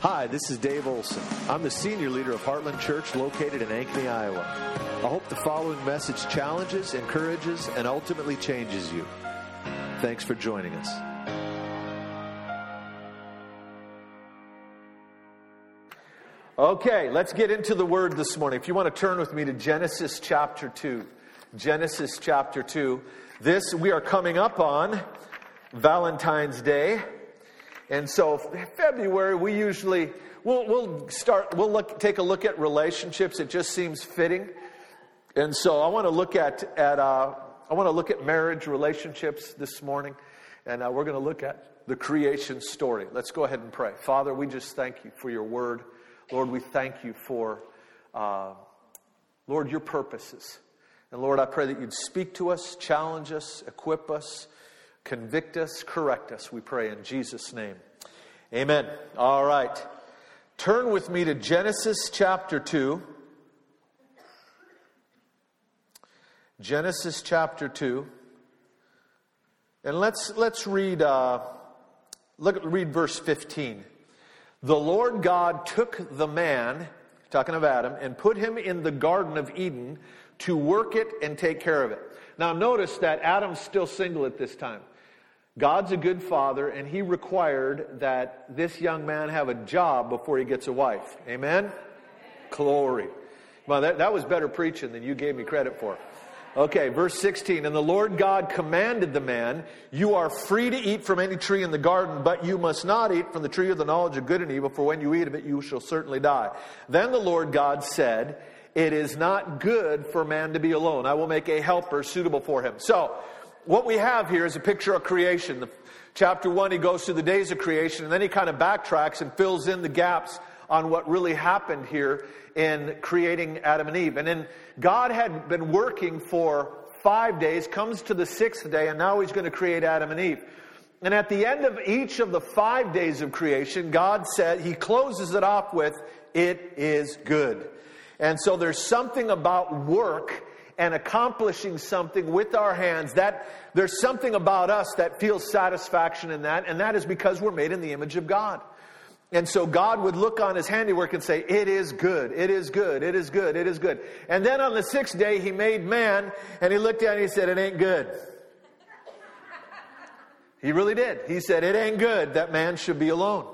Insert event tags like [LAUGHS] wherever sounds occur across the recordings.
Hi, this is Dave Olson. I'm the senior leader of Heartland Church located in Ankeny, Iowa. I hope the following message challenges, encourages, and ultimately changes you. Thanks for joining us. Okay, let's get into the word this morning. If you want to turn with me to Genesis chapter 2. Genesis chapter 2. This we are coming up on Valentine's Day. And so February we usually we'll, we'll start we'll look take a look at relationships. It just seems fitting. And so I want to look at at uh, I want to look at marriage relationships this morning, and uh, we're going to look at the creation story. Let's go ahead and pray. Father, we just thank you for your word. Lord, we thank you for, uh, Lord, your purposes. And Lord, I pray that you'd speak to us, challenge us, equip us, convict us, correct us. We pray in Jesus' name. Amen. All right. Turn with me to Genesis chapter 2. Genesis chapter 2. And let's, let's read, uh, look, read verse 15. The Lord God took the man, talking of Adam, and put him in the Garden of Eden to work it and take care of it. Now, notice that Adam's still single at this time. God's a good father, and he required that this young man have a job before he gets a wife. Amen? Glory. Well, that, that was better preaching than you gave me credit for. Okay, verse 16. And the Lord God commanded the man, You are free to eat from any tree in the garden, but you must not eat from the tree of the knowledge of good and evil, for when you eat of it, you shall certainly die. Then the Lord God said, It is not good for man to be alone. I will make a helper suitable for him. So, what we have here is a picture of creation. The, chapter 1, he goes through the days of creation, and then he kind of backtracks and fills in the gaps on what really happened here in creating Adam and Eve. And then God had been working for five days, comes to the sixth day, and now he's going to create Adam and Eve. And at the end of each of the five days of creation, God said, He closes it off with, It is good. And so there's something about work and accomplishing something with our hands that there's something about us that feels satisfaction in that, and that is because we're made in the image of God. And so God would look on his handiwork and say, It is good, it is good, it is good, it is good. And then on the sixth day, he made man, and he looked at it and he said, It ain't good. He really did. He said, It ain't good that man should be alone.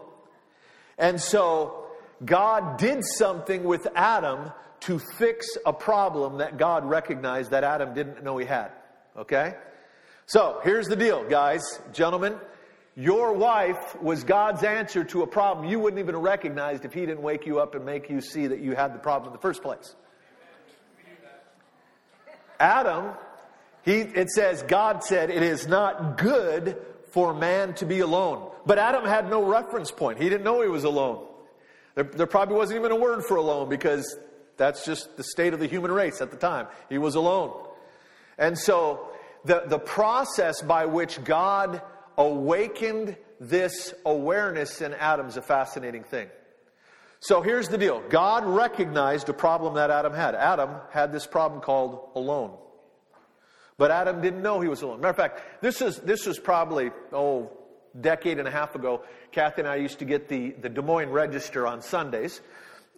And so God did something with Adam to fix a problem that God recognized that Adam didn't know he had. Okay? So here's the deal, guys, gentlemen. Your wife was God's answer to a problem you wouldn't even have recognized if He didn't wake you up and make you see that you had the problem in the first place. Adam, he, it says, God said, it is not good for man to be alone. But Adam had no reference point. He didn't know he was alone. There, there probably wasn't even a word for alone because that's just the state of the human race at the time. He was alone. And so the, the process by which God awakened this awareness in Adam's a fascinating thing. So here's the deal God recognized a problem that Adam had. Adam had this problem called alone. But Adam didn't know he was alone. Matter of fact, this is this was probably, oh, decade and a half ago. Kathy and I used to get the, the Des Moines Register on Sundays.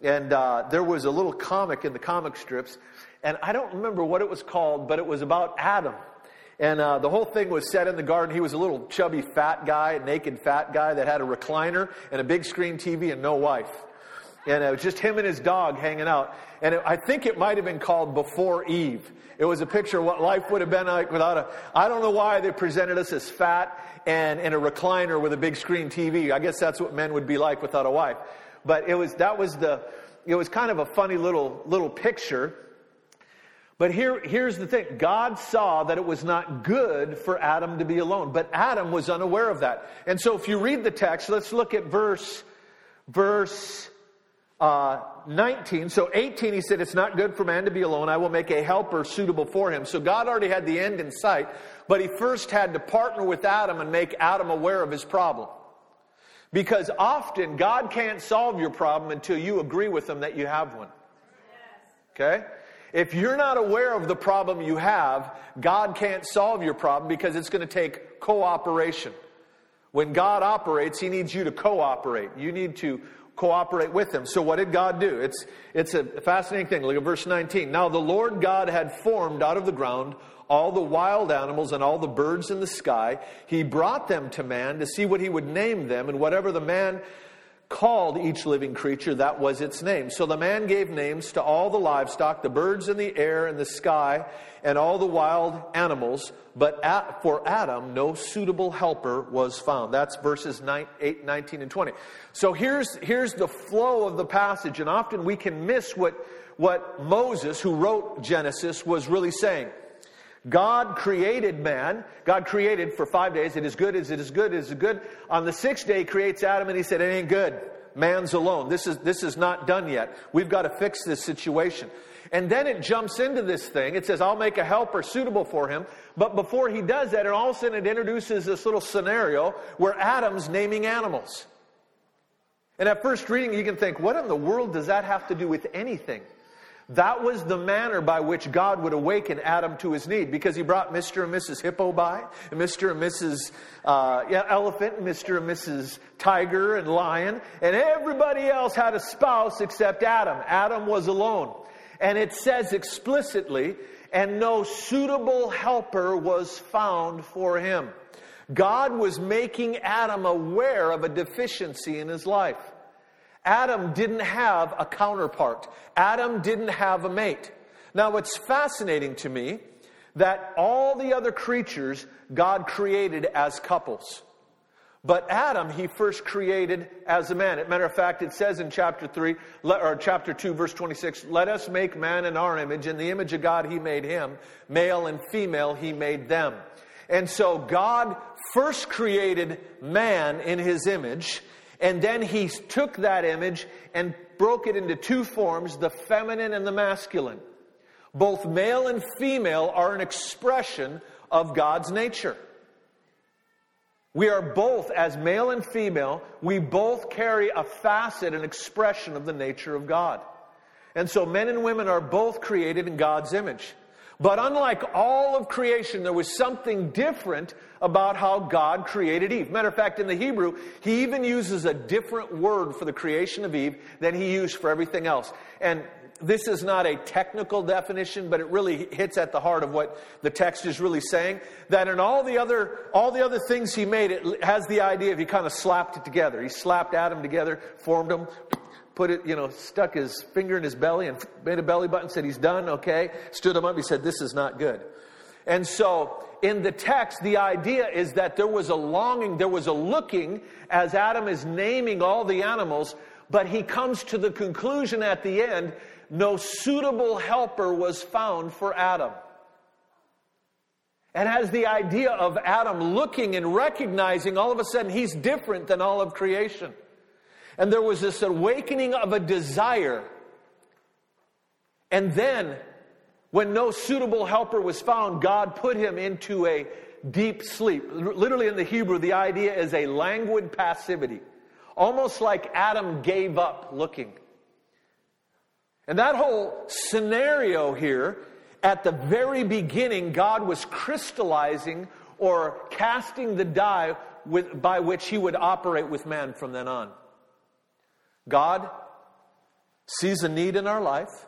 And uh, there was a little comic in the comic strips. And I don't remember what it was called, but it was about Adam. And uh, the whole thing was set in the garden. He was a little chubby fat guy, naked fat guy that had a recliner and a big screen TV and no wife. And it was just him and his dog hanging out. And it, I think it might have been called Before Eve. It was a picture of what life would have been like without a. I don't know why they presented us as fat and in a recliner with a big screen TV. I guess that's what men would be like without a wife. But it was that was the. It was kind of a funny little little picture. But here, here's the thing God saw that it was not good for Adam to be alone, but Adam was unaware of that. And so if you read the text, let's look at verse, verse uh, 19. So 18, he said, It's not good for man to be alone. I will make a helper suitable for him. So God already had the end in sight, but he first had to partner with Adam and make Adam aware of his problem. Because often God can't solve your problem until you agree with him that you have one. Okay? If you're not aware of the problem you have, God can't solve your problem because it's going to take cooperation. When God operates, He needs you to cooperate. You need to cooperate with him. So what did God do? It's, it's a fascinating thing. Look at verse 19. Now the Lord God had formed out of the ground all the wild animals and all the birds in the sky. He brought them to man to see what he would name them, and whatever the man called each living creature, that was its name. So the man gave names to all the livestock, the birds in the air and the sky, and all the wild animals. But at, for Adam, no suitable helper was found. That's verses 9, 8, 19, and 20. So here's, here's the flow of the passage, and often we can miss what, what Moses, who wrote Genesis, was really saying. God created man. God created for five days. It is good, as it is good, it is good. On the sixth day, creates Adam and he said, it ain't good. Man's alone. This is, this is not done yet. We've got to fix this situation. And then it jumps into this thing. It says, I'll make a helper suitable for him. But before he does that, and all of a sudden it introduces this little scenario where Adam's naming animals. And at first reading, you can think, what in the world does that have to do with anything? That was the manner by which God would awaken Adam to his need because he brought Mr. and Mrs. Hippo by, and Mr. and Mrs. Uh, yeah, Elephant, and Mr. and Mrs. Tiger and Lion, and everybody else had a spouse except Adam. Adam was alone. And it says explicitly, and no suitable helper was found for him. God was making Adam aware of a deficiency in his life. Adam didn't have a counterpart. Adam didn't have a mate. Now, what's fascinating to me that all the other creatures God created as couples. But Adam, he first created as a man. As matter of fact, it says in chapter 3, or chapter 2, verse 26, let us make man in our image. In the image of God, he made him. Male and female, he made them. And so God first created man in his image. And then he took that image and broke it into two forms, the feminine and the masculine. Both male and female are an expression of God's nature. We are both, as male and female, we both carry a facet, an expression of the nature of God. And so men and women are both created in God's image. But unlike all of creation, there was something different about how God created Eve. Matter of fact, in the Hebrew, he even uses a different word for the creation of Eve than he used for everything else. And this is not a technical definition, but it really hits at the heart of what the text is really saying. That in all the other, all the other things he made, it has the idea of he kind of slapped it together. He slapped Adam together, formed them, put it, you know, stuck his finger in his belly and made a belly button, said he's done, okay. Stood him up, he said, this is not good. And so, in the text, the idea is that there was a longing, there was a looking as Adam is naming all the animals, but he comes to the conclusion at the end no suitable helper was found for Adam. And has the idea of Adam looking and recognizing all of a sudden he's different than all of creation. And there was this awakening of a desire. And then, when no suitable helper was found, God put him into a deep sleep. Literally in the Hebrew, the idea is a languid passivity. Almost like Adam gave up looking. And that whole scenario here, at the very beginning, God was crystallizing or casting the die with, by which he would operate with man from then on. God sees a need in our life,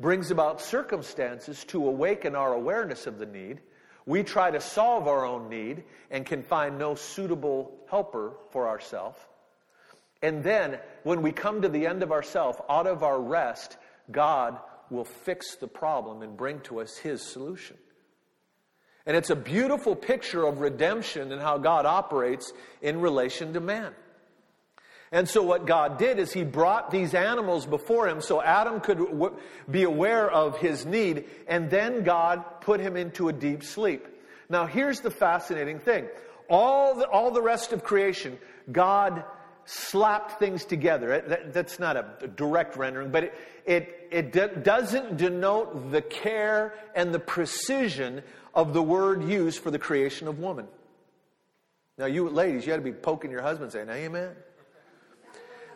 brings about circumstances to awaken our awareness of the need. We try to solve our own need and can find no suitable helper for ourselves. And then, when we come to the end of ourself, out of our rest, God will fix the problem and bring to us His solution. And it's a beautiful picture of redemption and how God operates in relation to man. And so, what God did is He brought these animals before Him so Adam could w- be aware of his need, and then God put him into a deep sleep. Now, here's the fascinating thing all the, all the rest of creation, God slapped things together. That, that's not a direct rendering, but it, it, it de- doesn't denote the care and the precision of the word used for the creation of woman. Now, you ladies, you got to be poking your husband saying, Amen.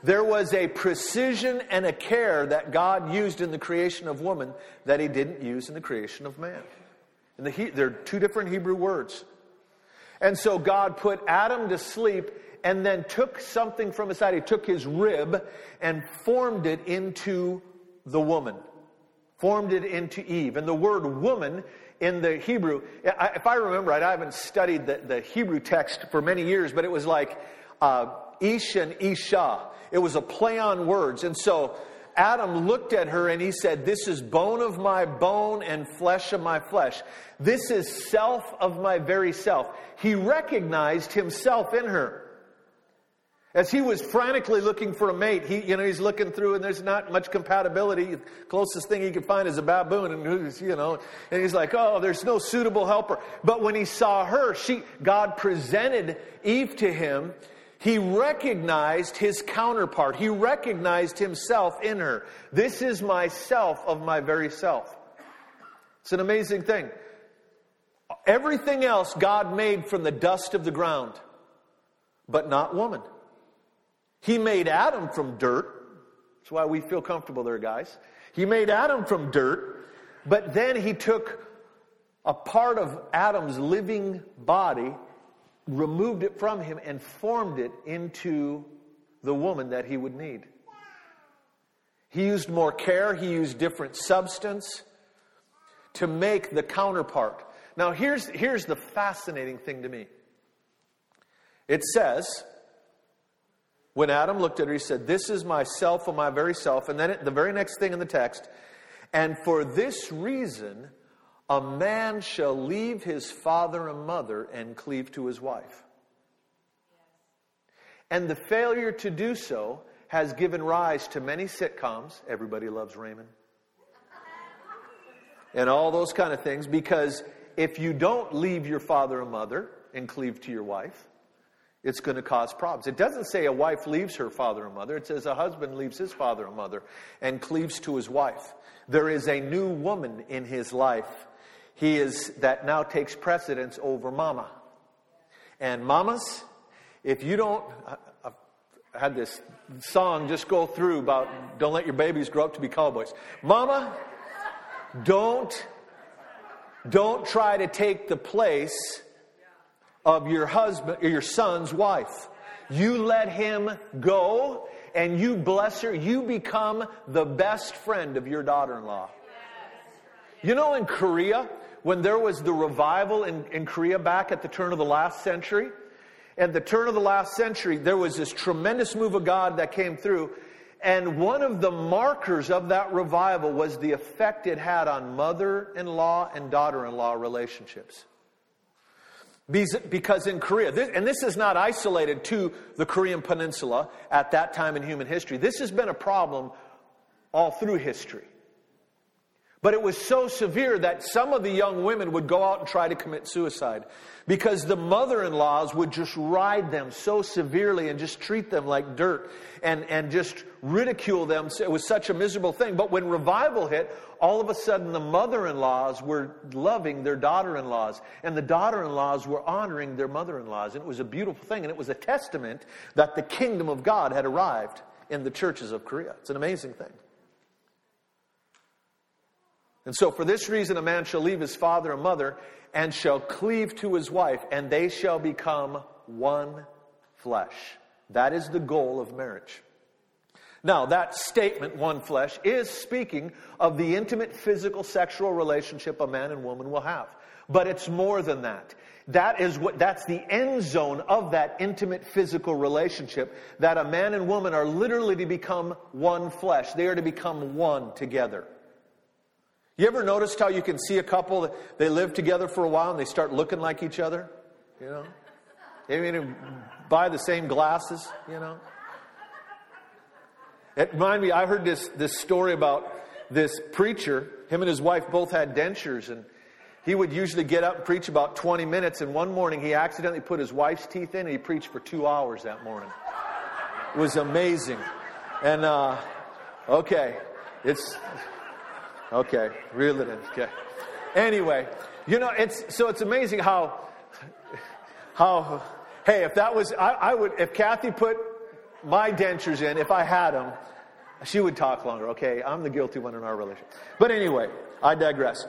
There was a precision and a care that God used in the creation of woman that he didn't use in the creation of man. And the, there are two different Hebrew words. And so God put Adam to sleep and then took something from his side. He took his rib and formed it into the woman, formed it into Eve. And the word woman in the Hebrew, if I remember right, I haven't studied the, the Hebrew text for many years, but it was like uh, Ish and Isha. It was a play on words. And so Adam looked at her and he said, This is bone of my bone and flesh of my flesh. This is self of my very self. He recognized himself in her. As he was frantically looking for a mate, he, you know, he's looking through and there's not much compatibility. The closest thing he could find is a baboon and who's, you know, and he's like, oh, there's no suitable helper. But when he saw her, she, God presented Eve to him. He recognized his counterpart. He recognized himself in her. This is myself of my very self. It's an amazing thing. Everything else God made from the dust of the ground, but not woman. He made Adam from dirt. That's why we feel comfortable there, guys. He made Adam from dirt, but then he took a part of Adam's living body, removed it from him, and formed it into the woman that he would need. He used more care, he used different substance to make the counterpart. Now, here's, here's the fascinating thing to me it says, when Adam looked at her, he said, This is myself of my very self. And then the very next thing in the text, and for this reason, a man shall leave his father and mother and cleave to his wife. And the failure to do so has given rise to many sitcoms. Everybody loves Raymond. And all those kind of things, because if you don't leave your father and mother and cleave to your wife, it's going to cause problems. It doesn't say a wife leaves her father and mother. It says a husband leaves his father and mother and cleaves to his wife. There is a new woman in his life. He is that now takes precedence over mama. And mamas, if you don't, I've had this song just go through about don't let your babies grow up to be cowboys. Mama, don't, don't try to take the place of your husband or your son's wife. You let him go and you bless her. You become the best friend of your daughter in law. You know, in Korea, when there was the revival in, in Korea back at the turn of the last century, at the turn of the last century, there was this tremendous move of God that came through. And one of the markers of that revival was the effect it had on mother in law and daughter in law relationships. Because in Korea, and this is not isolated to the Korean Peninsula at that time in human history, this has been a problem all through history. But it was so severe that some of the young women would go out and try to commit suicide because the mother in laws would just ride them so severely and just treat them like dirt and, and just ridicule them. It was such a miserable thing. But when revival hit, all of a sudden the mother in laws were loving their daughter in laws, and the daughter in laws were honoring their mother in laws. And it was a beautiful thing, and it was a testament that the kingdom of God had arrived in the churches of Korea. It's an amazing thing. And so, for this reason, a man shall leave his father and mother and shall cleave to his wife, and they shall become one flesh. That is the goal of marriage. Now, that statement, one flesh, is speaking of the intimate physical sexual relationship a man and woman will have. But it's more than that. That is what, that's the end zone of that intimate physical relationship that a man and woman are literally to become one flesh. They are to become one together. You ever noticed how you can see a couple, they live together for a while and they start looking like each other? You know? They even buy the same glasses, you know? It reminded me, I heard this, this story about this preacher. Him and his wife both had dentures, and he would usually get up and preach about 20 minutes. And one morning, he accidentally put his wife's teeth in, and he preached for two hours that morning. It was amazing. And, uh, okay, it's Okay, reel it in. Okay. Anyway, you know, it's so it's amazing how how hey, if that was I, I would if Kathy put my dentures in, if I had them, she would talk longer. Okay, I'm the guilty one in our relationship. But anyway, I digress.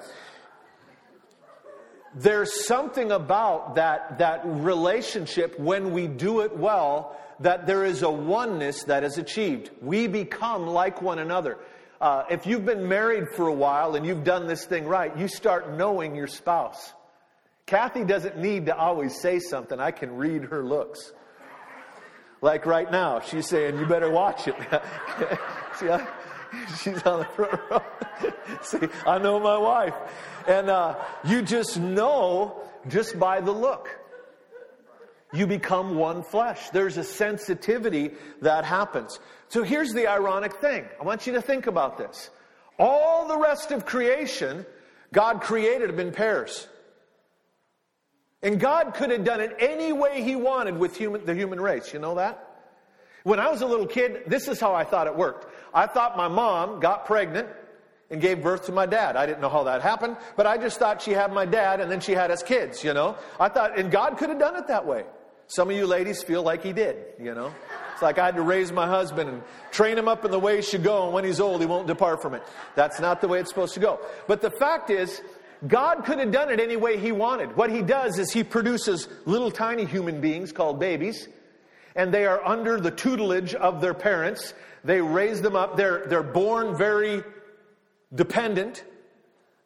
there's something about that, that relationship when we do it well that there is a oneness that is achieved. We become like one another. Uh, if you've been married for a while and you've done this thing right, you start knowing your spouse. Kathy doesn't need to always say something. I can read her looks. Like right now, she's saying, You better watch it. [LAUGHS] See, I, she's on the front row. [LAUGHS] See, I know my wife. And uh, you just know just by the look. You become one flesh. There's a sensitivity that happens. So here's the ironic thing. I want you to think about this. All the rest of creation, God created them in pairs. And God could have done it any way He wanted with human, the human race. You know that? When I was a little kid, this is how I thought it worked. I thought my mom got pregnant and gave birth to my dad. I didn't know how that happened, but I just thought she had my dad and then she had us kids, you know? I thought, and God could have done it that way. Some of you ladies feel like He did, you know? It's like I had to raise my husband and train him up in the way he should go, and when he's old, he won't depart from it. That's not the way it's supposed to go. But the fact is, God could have done it any way He wanted. What He does is He produces little tiny human beings called babies, and they are under the tutelage of their parents. They raise them up. They're, they're born very dependent.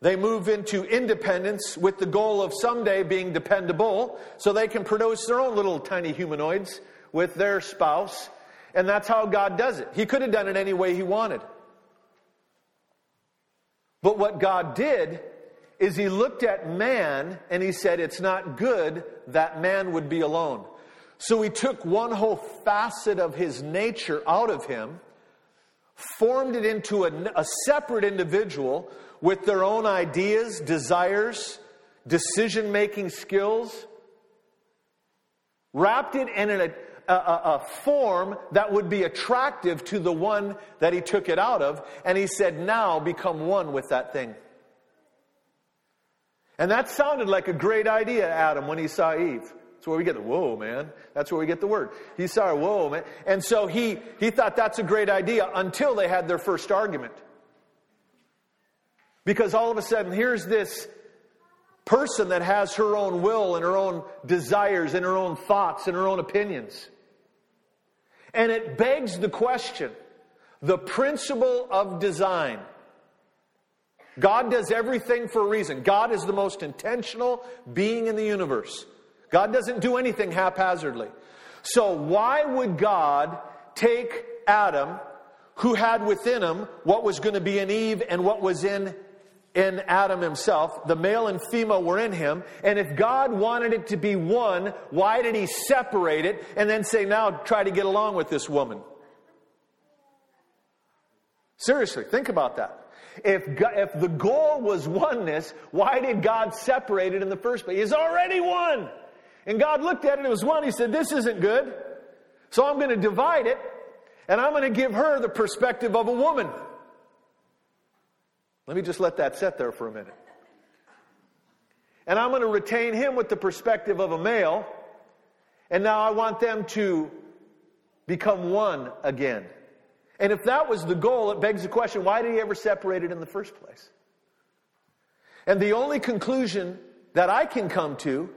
They move into independence with the goal of someday being dependable so they can produce their own little tiny humanoids with their spouse. And that's how God does it. He could have done it any way He wanted. But what God did is he looked at man and he said, It's not good that man would be alone. So he took one whole facet of his nature out of him, formed it into a, a separate individual with their own ideas, desires, decision making skills, wrapped it in a, a, a, form that would be attractive to the one that he took it out of, and he said, Now become one with that thing. And that sounded like a great idea, Adam, when he saw Eve. That's where we get the whoa, man. That's where we get the word. He saw her, whoa, man. And so he, he thought that's a great idea until they had their first argument. Because all of a sudden, here's this person that has her own will and her own desires and her own thoughts and her own opinions. And it begs the question the principle of design. God does everything for a reason. God is the most intentional being in the universe. God doesn't do anything haphazardly. So, why would God take Adam, who had within him what was going to be in Eve and what was in, in Adam himself? The male and female were in him. And if God wanted it to be one, why did he separate it and then say, now try to get along with this woman? Seriously, think about that. If, God, if the goal was oneness, why did God separate it in the first place? He's already one. And God looked at it, it was one. He said, This isn't good. So I'm going to divide it, and I'm going to give her the perspective of a woman. Let me just let that sit there for a minute. And I'm going to retain him with the perspective of a male. And now I want them to become one again. And if that was the goal, it begs the question why did he ever separate it in the first place? And the only conclusion that I can come to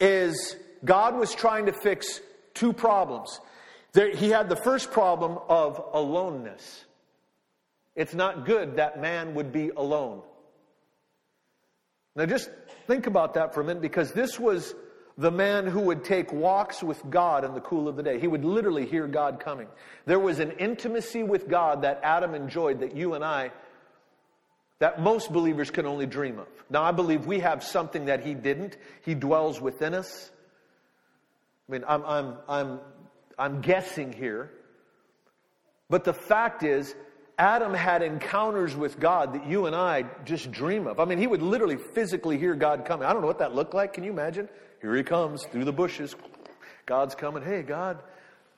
is God was trying to fix two problems. There, he had the first problem of aloneness. It's not good that man would be alone. Now, just think about that for a minute because this was the man who would take walks with God in the cool of the day. He would literally hear God coming. There was an intimacy with God that Adam enjoyed that you and I, that most believers can only dream of. Now, I believe we have something that he didn't. He dwells within us. I mean, I'm, I'm, I'm, I'm guessing here. But the fact is, Adam had encounters with God that you and I just dream of. I mean, he would literally physically hear God coming. I don't know what that looked like. Can you imagine? Here he comes through the bushes. God's coming. Hey, God,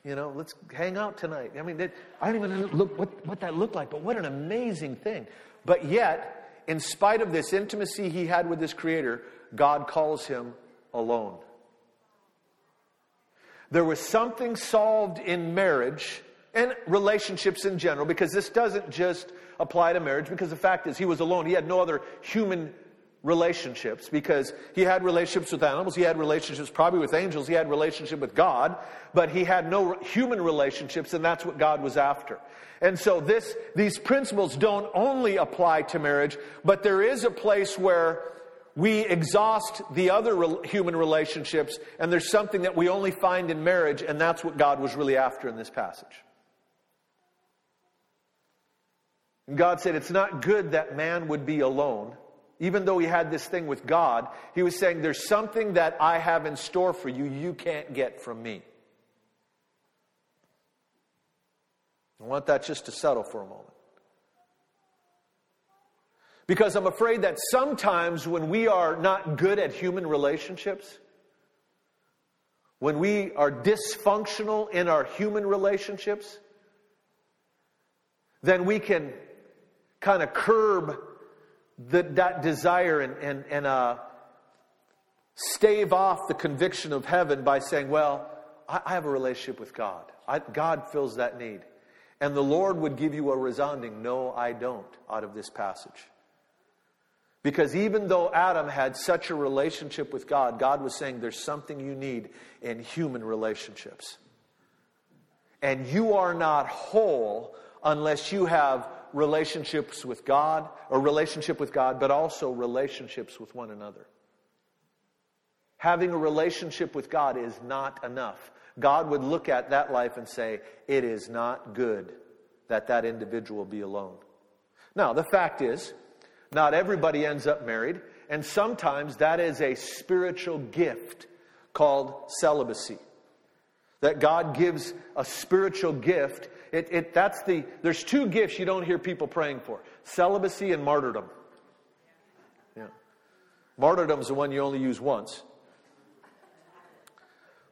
you know, let's hang out tonight. I mean, I don't even look what, what that looked like, but what an amazing thing. But yet, in spite of this intimacy he had with his Creator, God calls him alone. There was something solved in marriage and relationships in general, because this doesn't just apply to marriage, because the fact is he was alone. He had no other human relationships because he had relationships with animals, he had relationships probably with angels, he had relationship with God, but he had no human relationships and that's what God was after. And so this, these principles don't only apply to marriage, but there is a place where we exhaust the other re- human relationships and there's something that we only find in marriage and that's what God was really after in this passage. And God said, It's not good that man would be alone. Even though he had this thing with God, he was saying, There's something that I have in store for you you can't get from me. I want that just to settle for a moment. Because I'm afraid that sometimes when we are not good at human relationships, when we are dysfunctional in our human relationships, then we can kind of curb the, that desire and, and, and uh, stave off the conviction of heaven by saying, Well, I, I have a relationship with God. I, God fills that need. And the Lord would give you a resounding, No, I don't, out of this passage. Because even though Adam had such a relationship with God, God was saying there's something you need in human relationships. And you are not whole unless you have relationships with God, or relationship with God, but also relationships with one another. Having a relationship with God is not enough. God would look at that life and say, it is not good that that individual be alone. Now, the fact is, not everybody ends up married, and sometimes that is a spiritual gift called celibacy. That God gives a spiritual gift it, it, that's the, there's two gifts you don't hear people praying for celibacy and martyrdom. Yeah. Martyrdom is the one you only use once.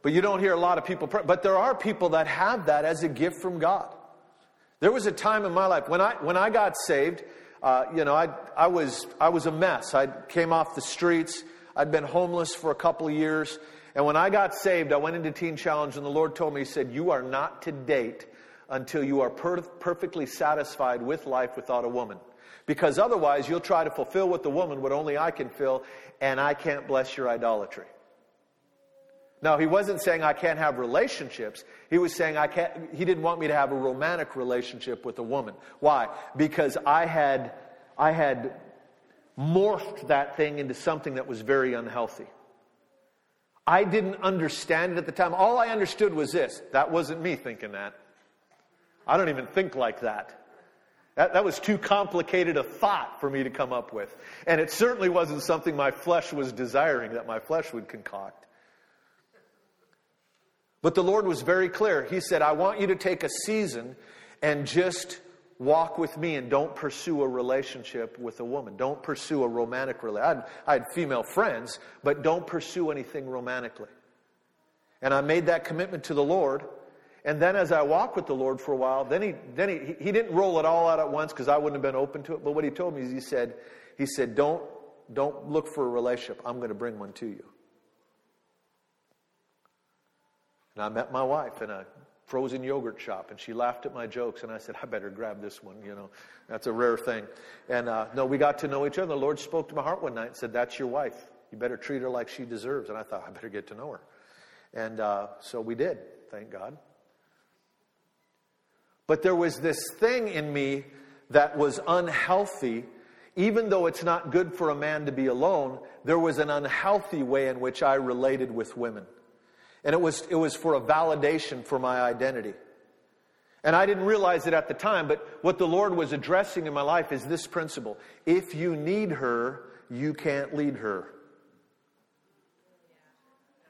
But you don't hear a lot of people pray. But there are people that have that as a gift from God. There was a time in my life when I, when I got saved, uh, you know, I, I, was, I was a mess. I came off the streets. I'd been homeless for a couple of years. And when I got saved, I went into Teen Challenge, and the Lord told me, He said, You are not to date until you are per- perfectly satisfied with life without a woman. Because otherwise, you'll try to fulfill with the woman what only I can fill, and I can't bless your idolatry. Now, he wasn't saying I can't have relationships. He was saying I can't, he didn't want me to have a romantic relationship with a woman. Why? Because I had, I had morphed that thing into something that was very unhealthy. I didn't understand it at the time. All I understood was this. That wasn't me thinking that. I don't even think like that. That, that was too complicated a thought for me to come up with. And it certainly wasn't something my flesh was desiring that my flesh would concoct. But the Lord was very clear. He said, I want you to take a season and just walk with me and don't pursue a relationship with a woman. Don't pursue a romantic relationship. I had female friends, but don't pursue anything romantically. And I made that commitment to the Lord. And then as I walked with the Lord for a while, then he, then he, he didn't roll it all out at once because I wouldn't have been open to it. But what he told me is he said, he said, don't, don't look for a relationship. I'm going to bring one to you. And I met my wife in a frozen yogurt shop and she laughed at my jokes and I said, I better grab this one, you know, that's a rare thing. And uh, no, we got to know each other. The Lord spoke to my heart one night and said, that's your wife. You better treat her like she deserves. And I thought, I better get to know her. And uh, so we did, thank God. But there was this thing in me that was unhealthy. Even though it's not good for a man to be alone, there was an unhealthy way in which I related with women. And it was, it was for a validation for my identity. And I didn't realize it at the time, but what the Lord was addressing in my life is this principle. If you need her, you can't lead her.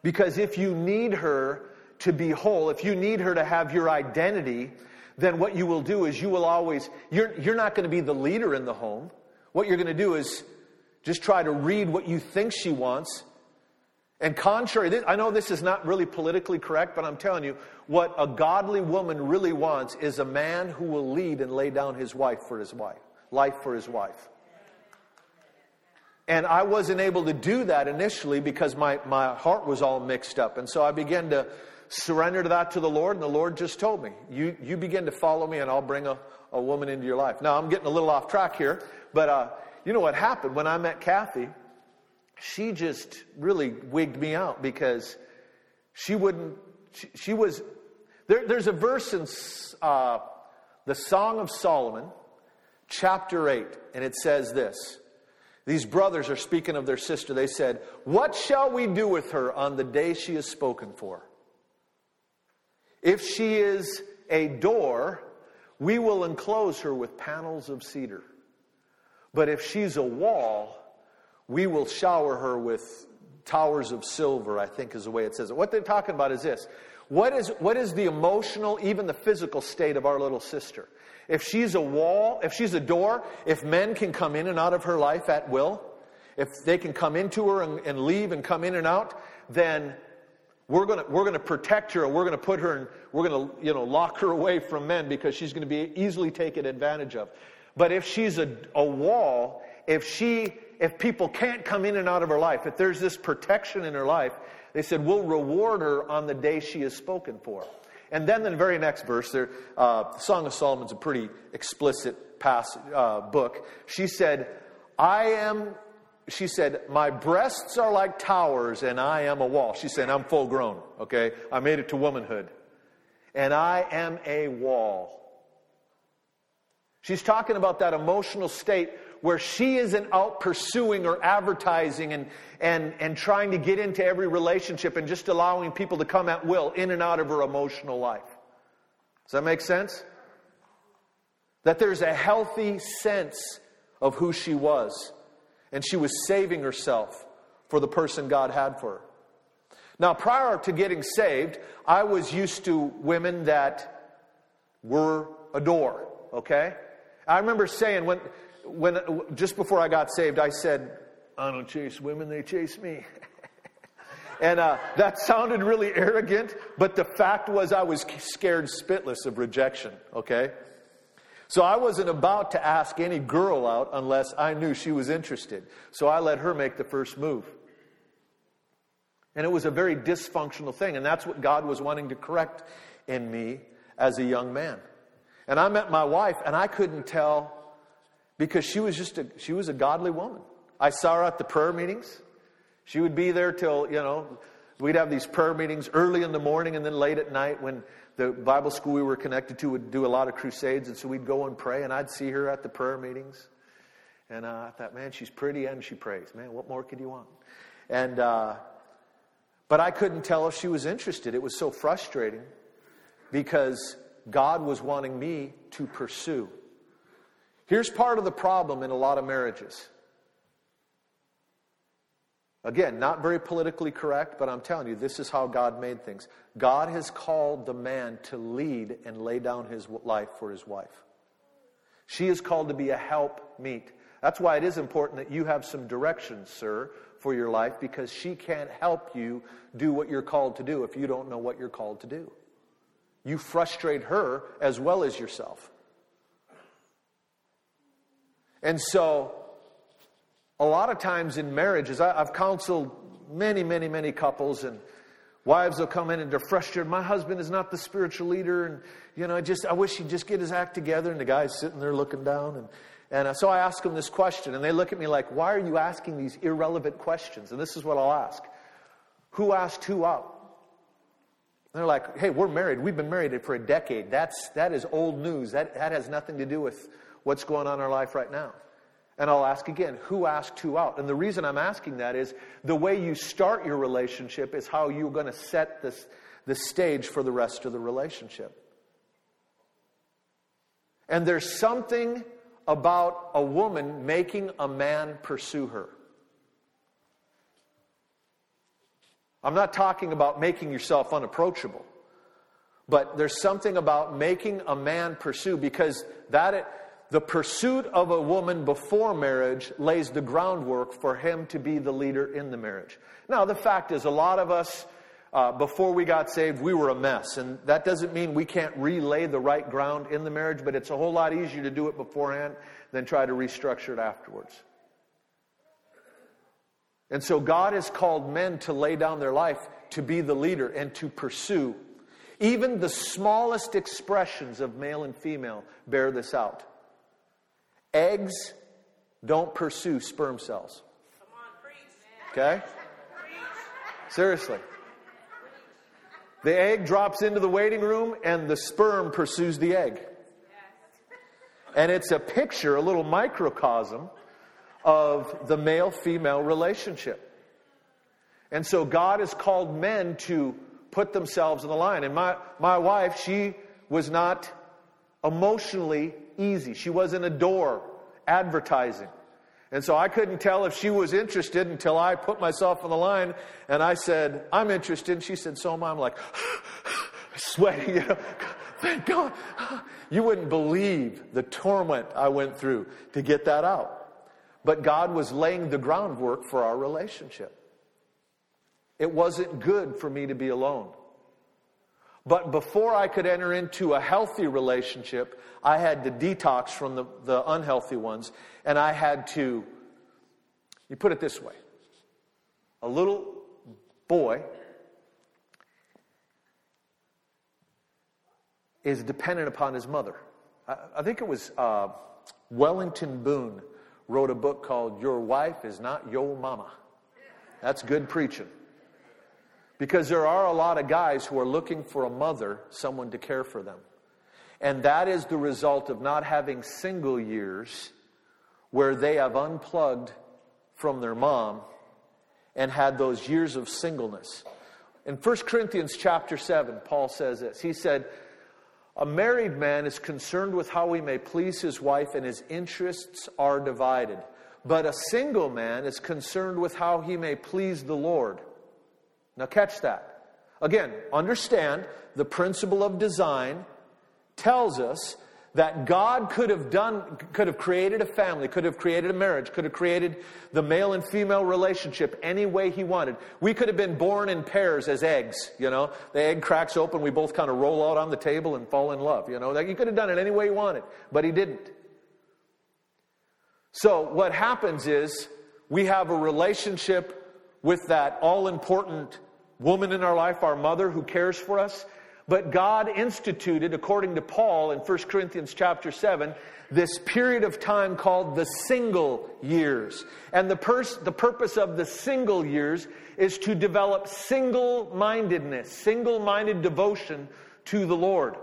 Because if you need her to be whole, if you need her to have your identity, then what you will do is you will always, you're, you're not going to be the leader in the home. What you're going to do is just try to read what you think she wants. And contrary, I know this is not really politically correct, but I'm telling you, what a godly woman really wants is a man who will lead and lay down his wife for his wife, life for his wife. And I wasn't able to do that initially because my, my heart was all mixed up. And so I began to surrendered that to the Lord, and the Lord just told me, you, you begin to follow me, and I'll bring a, a woman into your life. Now, I'm getting a little off track here, but uh, you know what happened? When I met Kathy, she just really wigged me out because she wouldn't, she, she was, there, there's a verse in uh, the Song of Solomon, chapter 8, and it says this. These brothers are speaking of their sister. They said, What shall we do with her on the day she is spoken for? If she is a door, we will enclose her with panels of cedar. But if she's a wall, we will shower her with towers of silver, I think is the way it says it. What they're talking about is this. What is, what is the emotional, even the physical state of our little sister? If she's a wall, if she's a door, if men can come in and out of her life at will, if they can come into her and, and leave and come in and out, then we're going we're gonna protect her and we're going to put her and we're going to you know, lock her away from men because she's going to be easily taken advantage of. But if she's a, a wall, if she if people can't come in and out of her life, if there's this protection in her life, they said, we'll reward her on the day she is spoken for. And then in the very next verse, there, uh, Song of Solomon's a pretty explicit passage, uh, book. She said, I am, she said, my breasts are like towers and I am a wall. She said, I'm full grown, okay? I made it to womanhood. And I am a wall. She's talking about that emotional state where she isn't out pursuing or advertising and, and, and trying to get into every relationship and just allowing people to come at will in and out of her emotional life. Does that make sense? That there's a healthy sense of who she was, and she was saving herself for the person God had for her. Now, prior to getting saved, I was used to women that were a door, okay? I remember saying when when just before I got saved, I said, "I don't chase women; they chase me." [LAUGHS] and uh, that sounded really arrogant, but the fact was, I was scared spitless of rejection. Okay, so I wasn't about to ask any girl out unless I knew she was interested. So I let her make the first move. And it was a very dysfunctional thing, and that's what God was wanting to correct in me as a young man. And I met my wife, and I couldn't tell because she was just a, she was a godly woman. I saw her at the prayer meetings. She would be there till, you know, we'd have these prayer meetings early in the morning and then late at night when the Bible school we were connected to would do a lot of crusades. And so we'd go and pray, and I'd see her at the prayer meetings. And uh, I thought, man, she's pretty and she prays. Man, what more could you want? And, uh, but I couldn't tell if she was interested. It was so frustrating because God was wanting me to pursue. Here's part of the problem in a lot of marriages. Again, not very politically correct, but I'm telling you, this is how God made things. God has called the man to lead and lay down his life for his wife. She is called to be a help meet. That's why it is important that you have some directions, sir, for your life, because she can't help you do what you're called to do if you don't know what you're called to do. You frustrate her as well as yourself. And so, a lot of times in marriages, I, have counseled many, many, many couples, and wives will come in and they're frustrated. My husband is not the spiritual leader, and you know, I just I wish he'd just get his act together. And the guy's sitting there looking down, and and uh, so I ask them this question, and they look at me like, "Why are you asking these irrelevant questions?" And this is what I'll ask: Who asked who out? They're like, "Hey, we're married. We've been married for a decade. That's that is old news. That that has nothing to do with." what's going on in our life right now. And I'll ask again, who asked who out? And the reason I'm asking that is the way you start your relationship is how you're going to set this, the stage for the rest of the relationship. And there's something about a woman making a man pursue her. I'm not talking about making yourself unapproachable, but there's something about making a man pursue because that the pursuit of a woman before marriage lays the groundwork for him to be the leader in the marriage. Now, the fact is, a lot of us, uh, before we got saved, we were a mess. And that doesn't mean we can't relay the right ground in the marriage, but it's a whole lot easier to do it beforehand than try to restructure it afterwards. And so, God has called men to lay down their life to be the leader and to pursue. Even the smallest expressions of male and female bear this out. Eggs don't pursue sperm cells. Okay? Seriously. The egg drops into the waiting room and the sperm pursues the egg. And it's a picture, a little microcosm of the male female relationship. And so God has called men to put themselves in the line. And my, my wife, she was not emotionally easy. She wasn't a door advertising. And so I couldn't tell if she was interested until I put myself on the line and I said, I'm interested. And she said, So am I. I'm like, [GASPS] sweating, you know, thank God. You wouldn't believe the torment I went through to get that out. But God was laying the groundwork for our relationship. It wasn't good for me to be alone. But before I could enter into a healthy relationship, I had to detox from the, the unhealthy ones. And I had to, you put it this way a little boy is dependent upon his mother. I, I think it was uh, Wellington Boone wrote a book called Your Wife is Not Your Mama. That's good preaching. Because there are a lot of guys who are looking for a mother, someone to care for them. And that is the result of not having single years where they have unplugged from their mom and had those years of singleness. In 1 Corinthians chapter 7, Paul says this. He said, A married man is concerned with how he may please his wife, and his interests are divided. But a single man is concerned with how he may please the Lord. Now, catch that. Again, understand the principle of design tells us that God could have done, could have created a family, could have created a marriage, could have created the male and female relationship any way He wanted. We could have been born in pairs as eggs, you know. The egg cracks open, we both kind of roll out on the table and fall in love, you know. Like, he could have done it any way He wanted, but He didn't. So, what happens is we have a relationship with that all important woman in our life, our mother who cares for us. But God instituted, according to Paul in 1 Corinthians chapter 7, this period of time called the single years. And the, pers- the purpose of the single years is to develop single mindedness, single minded devotion to the Lord.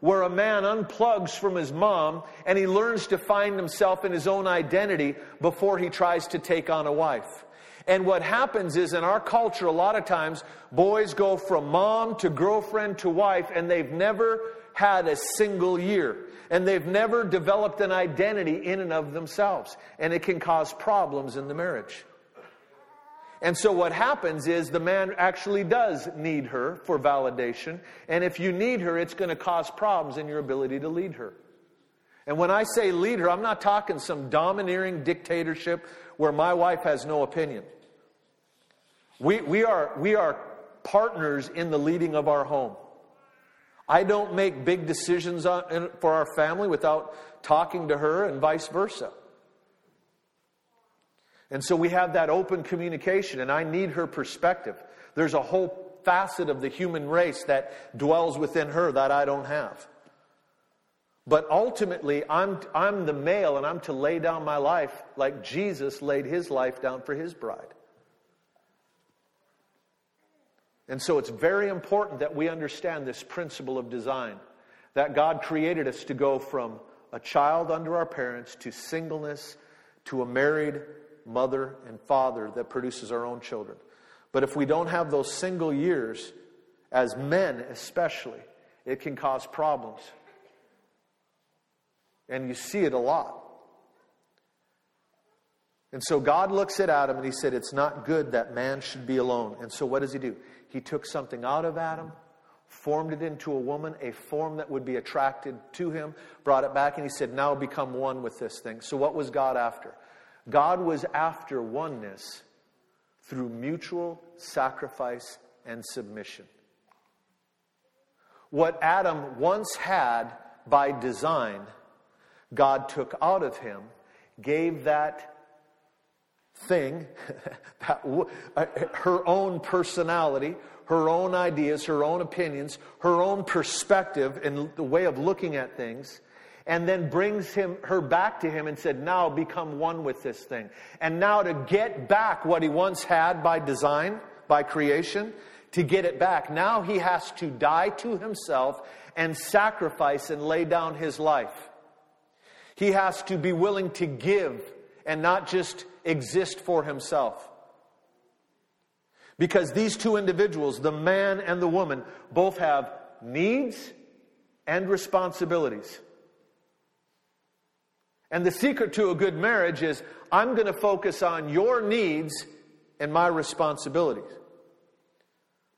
Where a man unplugs from his mom and he learns to find himself in his own identity before he tries to take on a wife. And what happens is in our culture, a lot of times, boys go from mom to girlfriend to wife, and they've never had a single year. And they've never developed an identity in and of themselves. And it can cause problems in the marriage. And so what happens is the man actually does need her for validation. And if you need her, it's going to cause problems in your ability to lead her. And when I say lead her, I'm not talking some domineering dictatorship where my wife has no opinion. We, we, are, we are partners in the leading of our home. I don't make big decisions on, for our family without talking to her and vice versa. And so we have that open communication, and I need her perspective. There's a whole facet of the human race that dwells within her that I don't have. But ultimately, I'm, I'm the male and I'm to lay down my life like Jesus laid his life down for his bride. And so it's very important that we understand this principle of design that God created us to go from a child under our parents to singleness to a married mother and father that produces our own children. But if we don't have those single years, as men especially, it can cause problems. And you see it a lot. And so God looks at Adam and he said, It's not good that man should be alone. And so what does he do? He took something out of Adam, formed it into a woman, a form that would be attracted to him, brought it back, and he said, Now become one with this thing. So what was God after? God was after oneness through mutual sacrifice and submission. What Adam once had by design God took out of him, gave that thing, [LAUGHS] that, uh, her own personality, her own ideas, her own opinions, her own perspective and the way of looking at things, and then brings him, her back to him and said, Now become one with this thing. And now to get back what he once had by design, by creation, to get it back, now he has to die to himself and sacrifice and lay down his life. He has to be willing to give and not just exist for himself. Because these two individuals, the man and the woman, both have needs and responsibilities. And the secret to a good marriage is I'm going to focus on your needs and my responsibilities.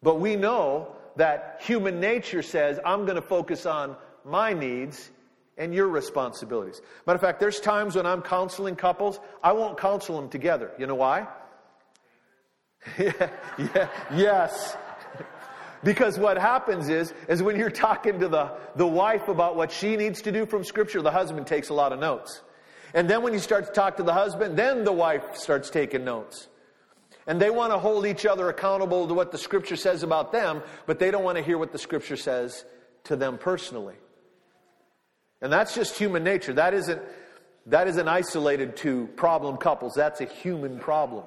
But we know that human nature says I'm going to focus on my needs and your responsibilities. Matter of fact, there's times when I'm counseling couples, I won't counsel them together. You know why? [LAUGHS] yeah, yeah, yes. Because what happens is, is when you're talking to the, the wife about what she needs to do from Scripture, the husband takes a lot of notes. And then when you start to talk to the husband, then the wife starts taking notes. And they want to hold each other accountable to what the Scripture says about them, but they don't want to hear what the Scripture says to them personally. And that's just human nature. That isn't, that isn't isolated to problem couples. That's a human problem.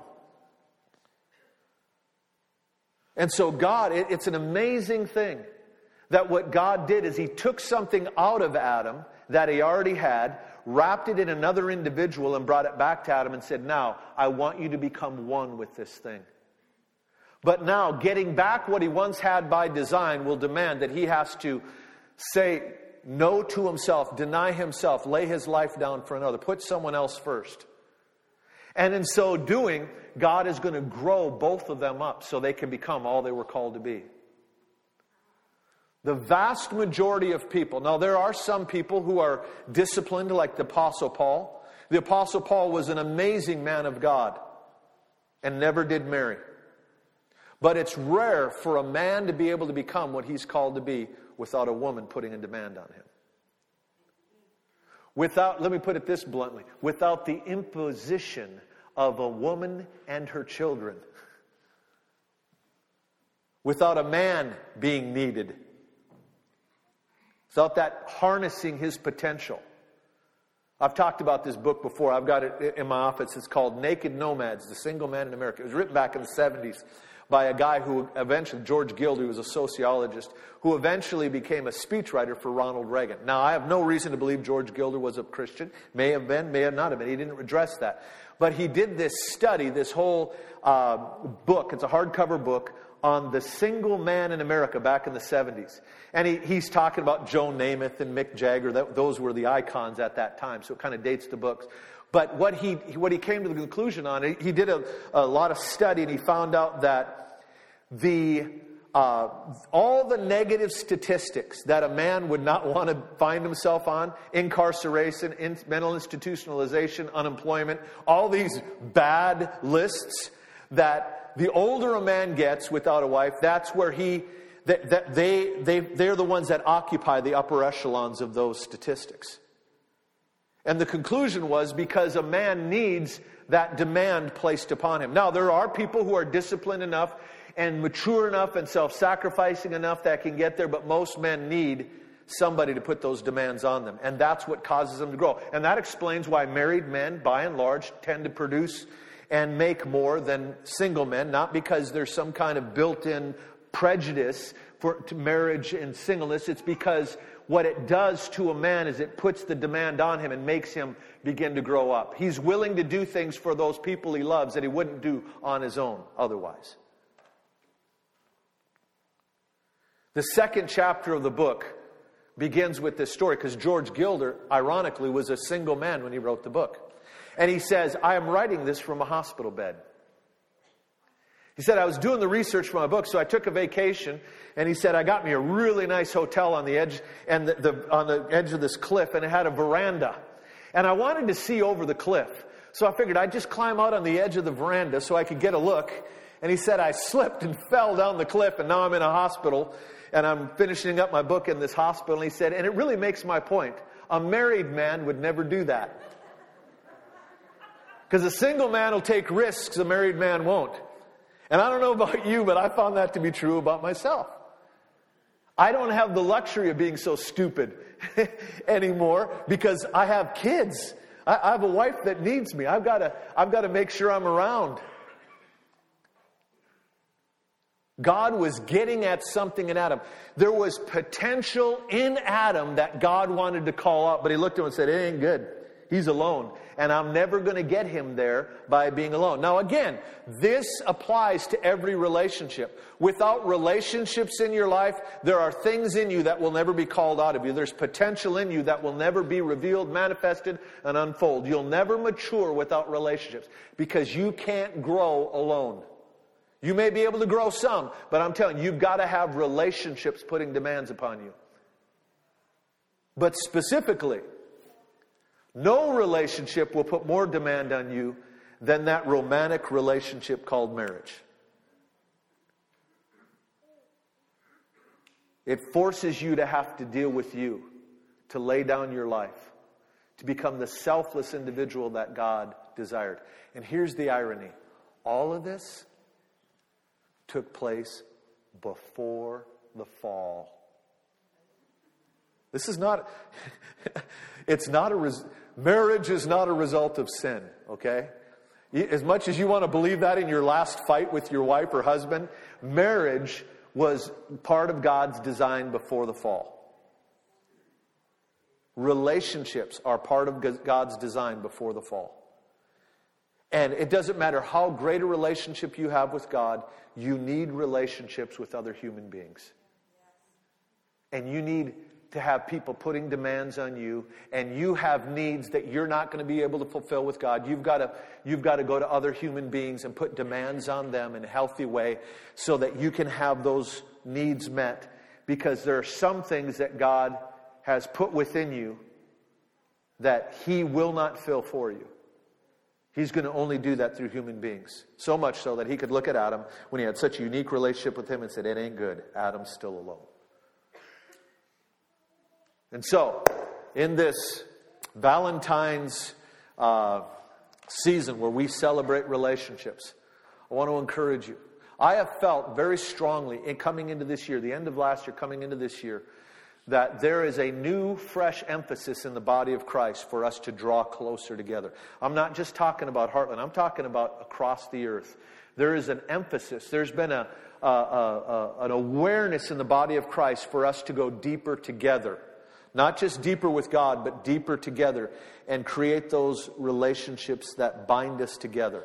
And so, God, it, it's an amazing thing that what God did is He took something out of Adam that he already had, wrapped it in another individual, and brought it back to Adam and said, Now, I want you to become one with this thing. But now, getting back what he once had by design will demand that he has to say no to himself, deny himself, lay his life down for another, put someone else first. And in so doing, God is going to grow both of them up so they can become all they were called to be. The vast majority of people, now there are some people who are disciplined, like the Apostle Paul. The Apostle Paul was an amazing man of God and never did marry. But it's rare for a man to be able to become what he's called to be without a woman putting a demand on him. Without, let me put it this bluntly, without the imposition of a woman and her children. Without a man being needed. Without that harnessing his potential. I've talked about this book before. I've got it in my office. It's called Naked Nomads, The Single Man in America. It was written back in the 70s by a guy who eventually, George Gilder, who was a sociologist, who eventually became a speechwriter for Ronald Reagan. Now, I have no reason to believe George Gilder was a Christian. May have been, may have not have been. He didn't address that. But he did this study, this whole uh, book. It's a hardcover book on the single man in America back in the 70s. And he, he's talking about Joe Namath and Mick Jagger. That, those were the icons at that time, so it kind of dates the books. But what he, what he came to the conclusion on, he did a, a lot of study and he found out that the, uh, all the negative statistics that a man would not want to find himself on incarceration, in, mental institutionalization, unemployment, all these bad lists that the older a man gets without a wife, that's where he, that, that they, they, they're the ones that occupy the upper echelons of those statistics. And the conclusion was because a man needs that demand placed upon him. Now, there are people who are disciplined enough and mature enough and self sacrificing enough that can get there, but most men need somebody to put those demands on them. And that's what causes them to grow. And that explains why married men, by and large, tend to produce and make more than single men, not because there's some kind of built in prejudice for marriage and singleness. It's because what it does to a man is it puts the demand on him and makes him begin to grow up. He's willing to do things for those people he loves that he wouldn't do on his own otherwise. The second chapter of the book begins with this story because George Gilder, ironically, was a single man when he wrote the book. And he says, I am writing this from a hospital bed. He said, I was doing the research for my book, so I took a vacation, and he said, I got me a really nice hotel on the edge, and the, the, on the edge of this cliff, and it had a veranda. And I wanted to see over the cliff. So I figured I'd just climb out on the edge of the veranda so I could get a look. And he said, I slipped and [LAUGHS] fell down the cliff, and now I'm in a hospital, and I'm finishing up my book in this hospital. And he said, and it really makes my point. A married man would never do that. Because a single man will take risks, a married man won't. And I don't know about you, but I found that to be true about myself. I don't have the luxury of being so stupid [LAUGHS] anymore because I have kids. I, I have a wife that needs me. I've got I've got to make sure I'm around. God was getting at something in Adam. There was potential in Adam that God wanted to call out, but he looked at him and said, It ain't good. He's alone. And I'm never going to get him there by being alone. Now, again, this applies to every relationship. Without relationships in your life, there are things in you that will never be called out of you. There's potential in you that will never be revealed, manifested, and unfold. You'll never mature without relationships because you can't grow alone. You may be able to grow some, but I'm telling you, you've got to have relationships putting demands upon you. But specifically, no relationship will put more demand on you than that romantic relationship called marriage. It forces you to have to deal with you, to lay down your life, to become the selfless individual that God desired. And here's the irony all of this took place before the fall. This is not, [LAUGHS] it's not a, marriage is not a result of sin, okay? As much as you want to believe that in your last fight with your wife or husband, marriage was part of God's design before the fall. Relationships are part of God's design before the fall. And it doesn't matter how great a relationship you have with God, you need relationships with other human beings. And you need to have people putting demands on you, and you have needs that you're not going to be able to fulfill with God. You've got to, you've got to go to other human beings and put demands on them in a healthy way so that you can have those needs met. Because there are some things that God has put within you that He will not fill for you. He's going to only do that through human beings. So much so that he could look at Adam when he had such a unique relationship with him and said, It ain't good. Adam's still alone. And so, in this Valentine's uh, season where we celebrate relationships, I want to encourage you. I have felt very strongly in coming into this year, the end of last year, coming into this year, that there is a new, fresh emphasis in the body of Christ for us to draw closer together. I'm not just talking about Heartland, I'm talking about across the earth. There is an emphasis, there's been a, a, a, an awareness in the body of Christ for us to go deeper together. Not just deeper with God, but deeper together and create those relationships that bind us together.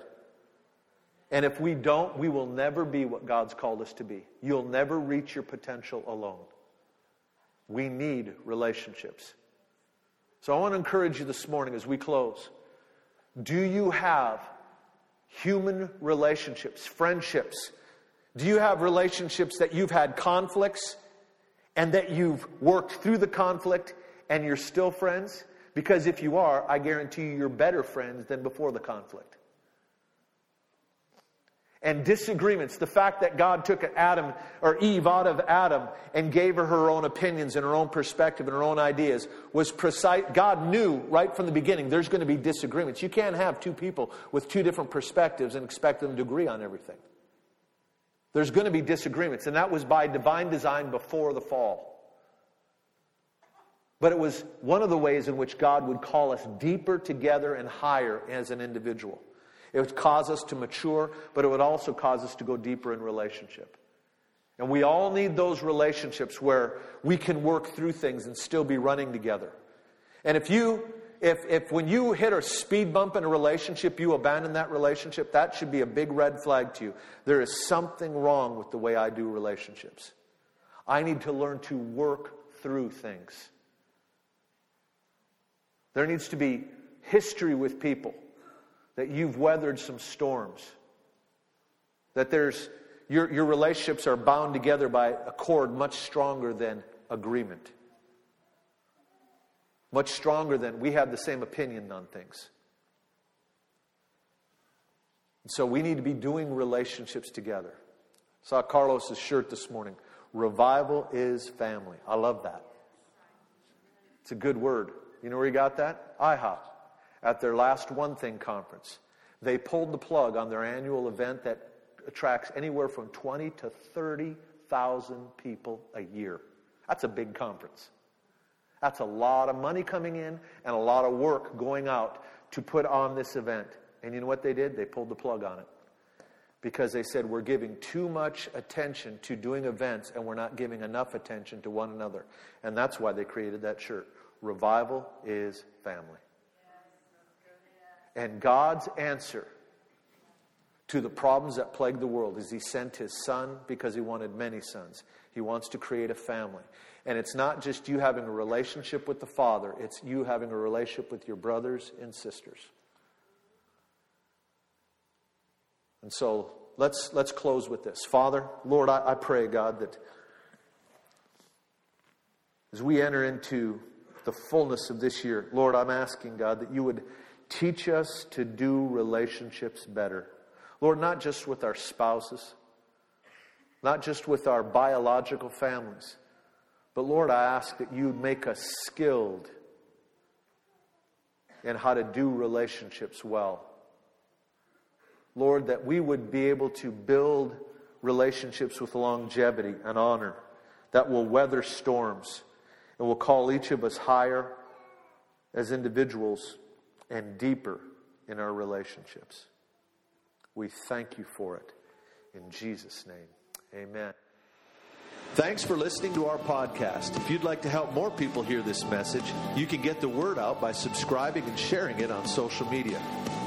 And if we don't, we will never be what God's called us to be. You'll never reach your potential alone. We need relationships. So I want to encourage you this morning as we close. Do you have human relationships, friendships? Do you have relationships that you've had conflicts and that you've worked through the conflict and you're still friends? Because if you are, I guarantee you you're better friends than before the conflict and disagreements. The fact that God took Adam or Eve out of Adam and gave her her own opinions and her own perspective and her own ideas was precise. God knew right from the beginning there's going to be disagreements. You can't have two people with two different perspectives and expect them to agree on everything. There's going to be disagreements, and that was by divine design before the fall. But it was one of the ways in which God would call us deeper together and higher as an individual. It would cause us to mature, but it would also cause us to go deeper in relationship. And we all need those relationships where we can work through things and still be running together. And if you, if, if when you hit a speed bump in a relationship, you abandon that relationship, that should be a big red flag to you. There is something wrong with the way I do relationships. I need to learn to work through things. There needs to be history with people that you've weathered some storms, that there's, your, your relationships are bound together by a cord much stronger than agreement, much stronger than we have the same opinion on things. And so we need to be doing relationships together. I saw Carlos's shirt this morning. Revival is family. I love that. It's a good word. You know where he got that? IHOP at their last One Thing conference. They pulled the plug on their annual event that attracts anywhere from 20 to 30,000 people a year. That's a big conference. That's a lot of money coming in and a lot of work going out to put on this event. And you know what they did? They pulled the plug on it. Because they said, we're giving too much attention to doing events and we're not giving enough attention to one another. And that's why they created that shirt. Revival is family. And God's answer to the problems that plague the world is He sent His Son because He wanted many sons. He wants to create a family. And it's not just you having a relationship with the Father, it's you having a relationship with your brothers and sisters. And so let's, let's close with this. Father, Lord, I, I pray, God, that as we enter into the fullness of this year, Lord, I'm asking, God, that you would teach us to do relationships better. Lord, not just with our spouses, not just with our biological families, but Lord, I ask that you make us skilled in how to do relationships well. Lord, that we would be able to build relationships with longevity and honor that will weather storms and will call each of us higher as individuals and deeper in our relationships. We thank you for it. In Jesus' name, amen. Thanks for listening to our podcast. If you'd like to help more people hear this message, you can get the word out by subscribing and sharing it on social media.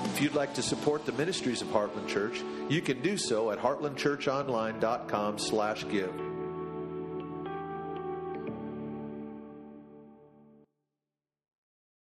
If you'd like to support the ministries of Heartland Church, you can do so at heartlandchurchonline.com slash give.